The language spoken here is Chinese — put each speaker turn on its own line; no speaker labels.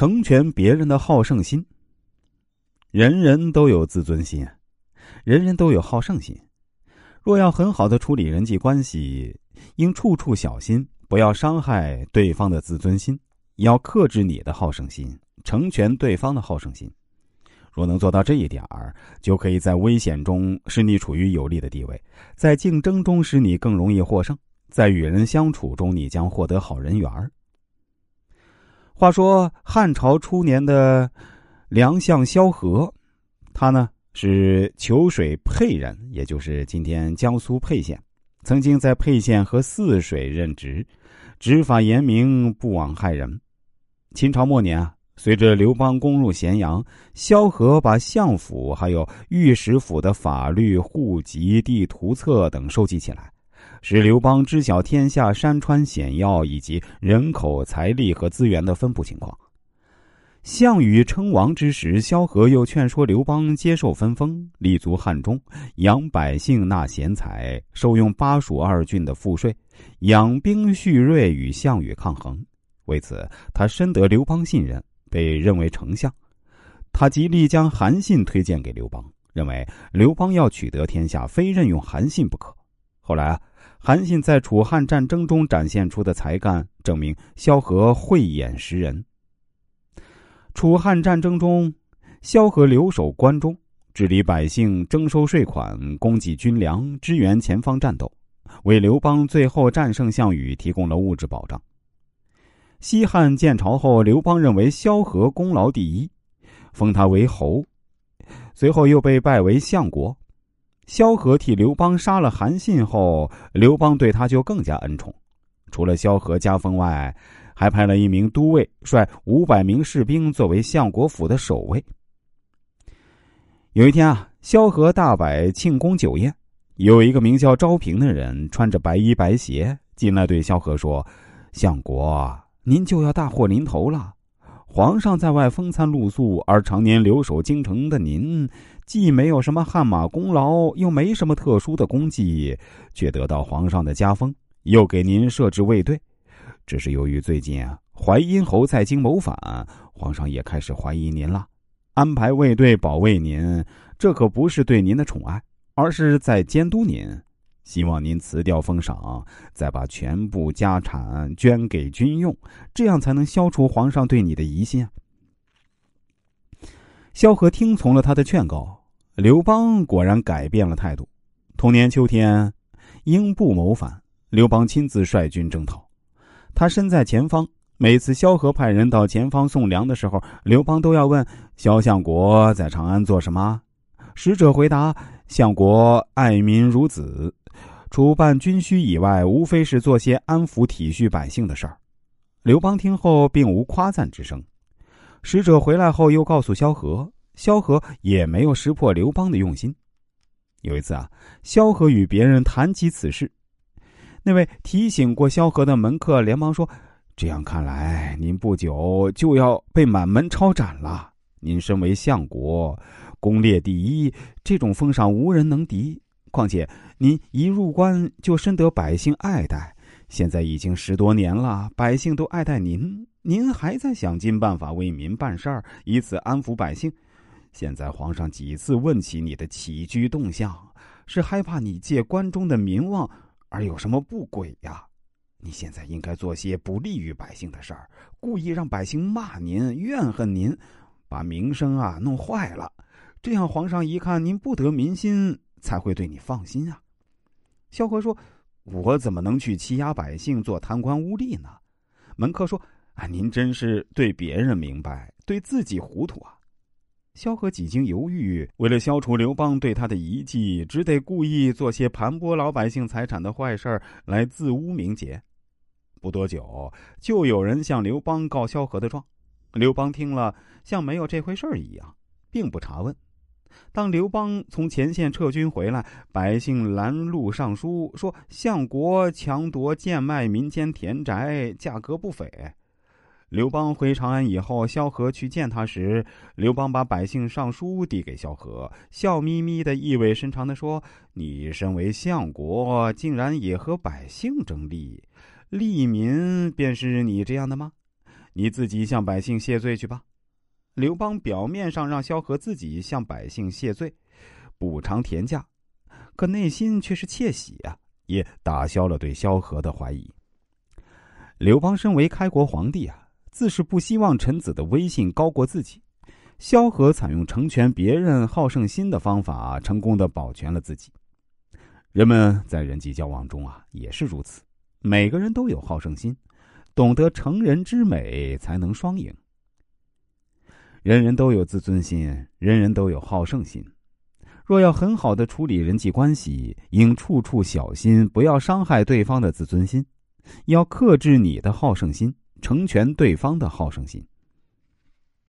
成全别人的好胜心。人人都有自尊心，人人都有好胜心。若要很好的处理人际关系，应处处小心，不要伤害对方的自尊心，要克制你的好胜心，成全对方的好胜心。若能做到这一点儿，就可以在危险中使你处于有利的地位，在竞争中使你更容易获胜，在与人相处中你将获得好人缘儿。话说汉朝初年的梁相萧何，他呢？是虬水沛人，也就是今天江苏沛县。曾经在沛县和泗水任职，执法严明，不枉害人。秦朝末年啊，随着刘邦攻入咸阳，萧何把相府还有御史府的法律、户籍、地图册等收集起来，使刘邦知晓天下山川险要以及人口、财力和资源的分布情况。项羽称王之时，萧何又劝说刘邦接受分封，立足汉中，养百姓，纳贤才，受用巴蜀二郡的赋税，养兵蓄锐，与项羽抗衡。为此，他深得刘邦信任，被认为丞相。他极力将韩信推荐给刘邦，认为刘邦要取得天下，非任用韩信不可。后来啊，韩信在楚汉战争中展现出的才干，证明萧何慧眼识人。楚汉战争中，萧何留守关中，治理百姓，征收税款，供给军粮，支援前方战斗，为刘邦最后战胜项羽提供了物质保障。西汉建朝后，刘邦认为萧何功劳第一，封他为侯，随后又被拜为相国。萧何替刘邦杀了韩信后，刘邦对他就更加恩宠，除了萧何加封外。还派了一名都尉，率五百名士兵作为相国府的守卫。有一天啊，萧何大摆庆功酒宴，有一个名叫昭平的人，穿着白衣白鞋进来，对萧何说：“相国，您就要大祸临头了。皇上在外风餐露宿，而常年留守京城的您，既没有什么汗马功劳，又没什么特殊的功绩，却得到皇上的加封，又给您设置卫队。”只是由于最近啊，淮阴侯在京谋反，皇上也开始怀疑您了，安排卫队保卫您，这可不是对您的宠爱，而是在监督您，希望您辞掉封赏，再把全部家产捐给军用，这样才能消除皇上对你的疑心啊。萧何听从了他的劝告，刘邦果然改变了态度。同年秋天，英布谋反，刘邦亲自率军征讨。他身在前方，每次萧何派人到前方送粮的时候，刘邦都要问萧相国在长安做什么。使者回答：“相国爱民如子，除办军需以外，无非是做些安抚体恤百姓的事儿。”刘邦听后并无夸赞之声。使者回来后又告诉萧何，萧何也没有识破刘邦的用心。有一次啊，萧何与别人谈起此事。那位提醒过萧何的门客连忙说：“这样看来，您不久就要被满门抄斩了。您身为相国，功列第一，这种封赏无人能敌。况且您一入关就深得百姓爱戴，现在已经十多年了，百姓都爱戴您，您还在想尽办法为民办事儿，以此安抚百姓。现在皇上几次问起你的起居动向，是害怕你借关中的名望。”而有什么不轨呀？你现在应该做些不利于百姓的事儿，故意让百姓骂您、怨恨您，把名声啊弄坏了。这样皇上一看您不得民心，才会对你放心啊。萧何说：“我怎么能去欺压百姓，做贪官污吏呢？”门客说：“啊，您真是对别人明白，对自己糊涂啊。”萧何几经犹豫，为了消除刘邦对他的疑忌，只得故意做些盘剥老百姓财产的坏事来自污名节。不多久，就有人向刘邦告萧何的状。刘邦听了，像没有这回事儿一样，并不查问。当刘邦从前线撤军回来，百姓拦路上书说：“相国强夺贱卖民间田宅，价格不菲。”刘邦回长安以后，萧何去见他时，刘邦把百姓上书递给萧何，笑眯眯的、意味深长的说：“你身为相国，竟然也和百姓争利，利民便是你这样的吗？你自己向百姓谢罪去吧。刘邦表面上让萧何自己向百姓谢罪，补偿田价，可内心却是窃喜啊，也打消了对萧何的怀疑。刘邦身为开国皇帝啊，自是不希望臣子的威信高过自己。萧何采用成全别人好胜心的方法，成功的保全了自己。人们在人际交往中啊，也是如此，每个人都有好胜心，懂得成人之美，才能双赢。人人都有自尊心，人人都有好胜心。若要很好的处理人际关系，应处处小心，不要伤害对方的自尊心，要克制你的好胜心，成全对方的好胜心。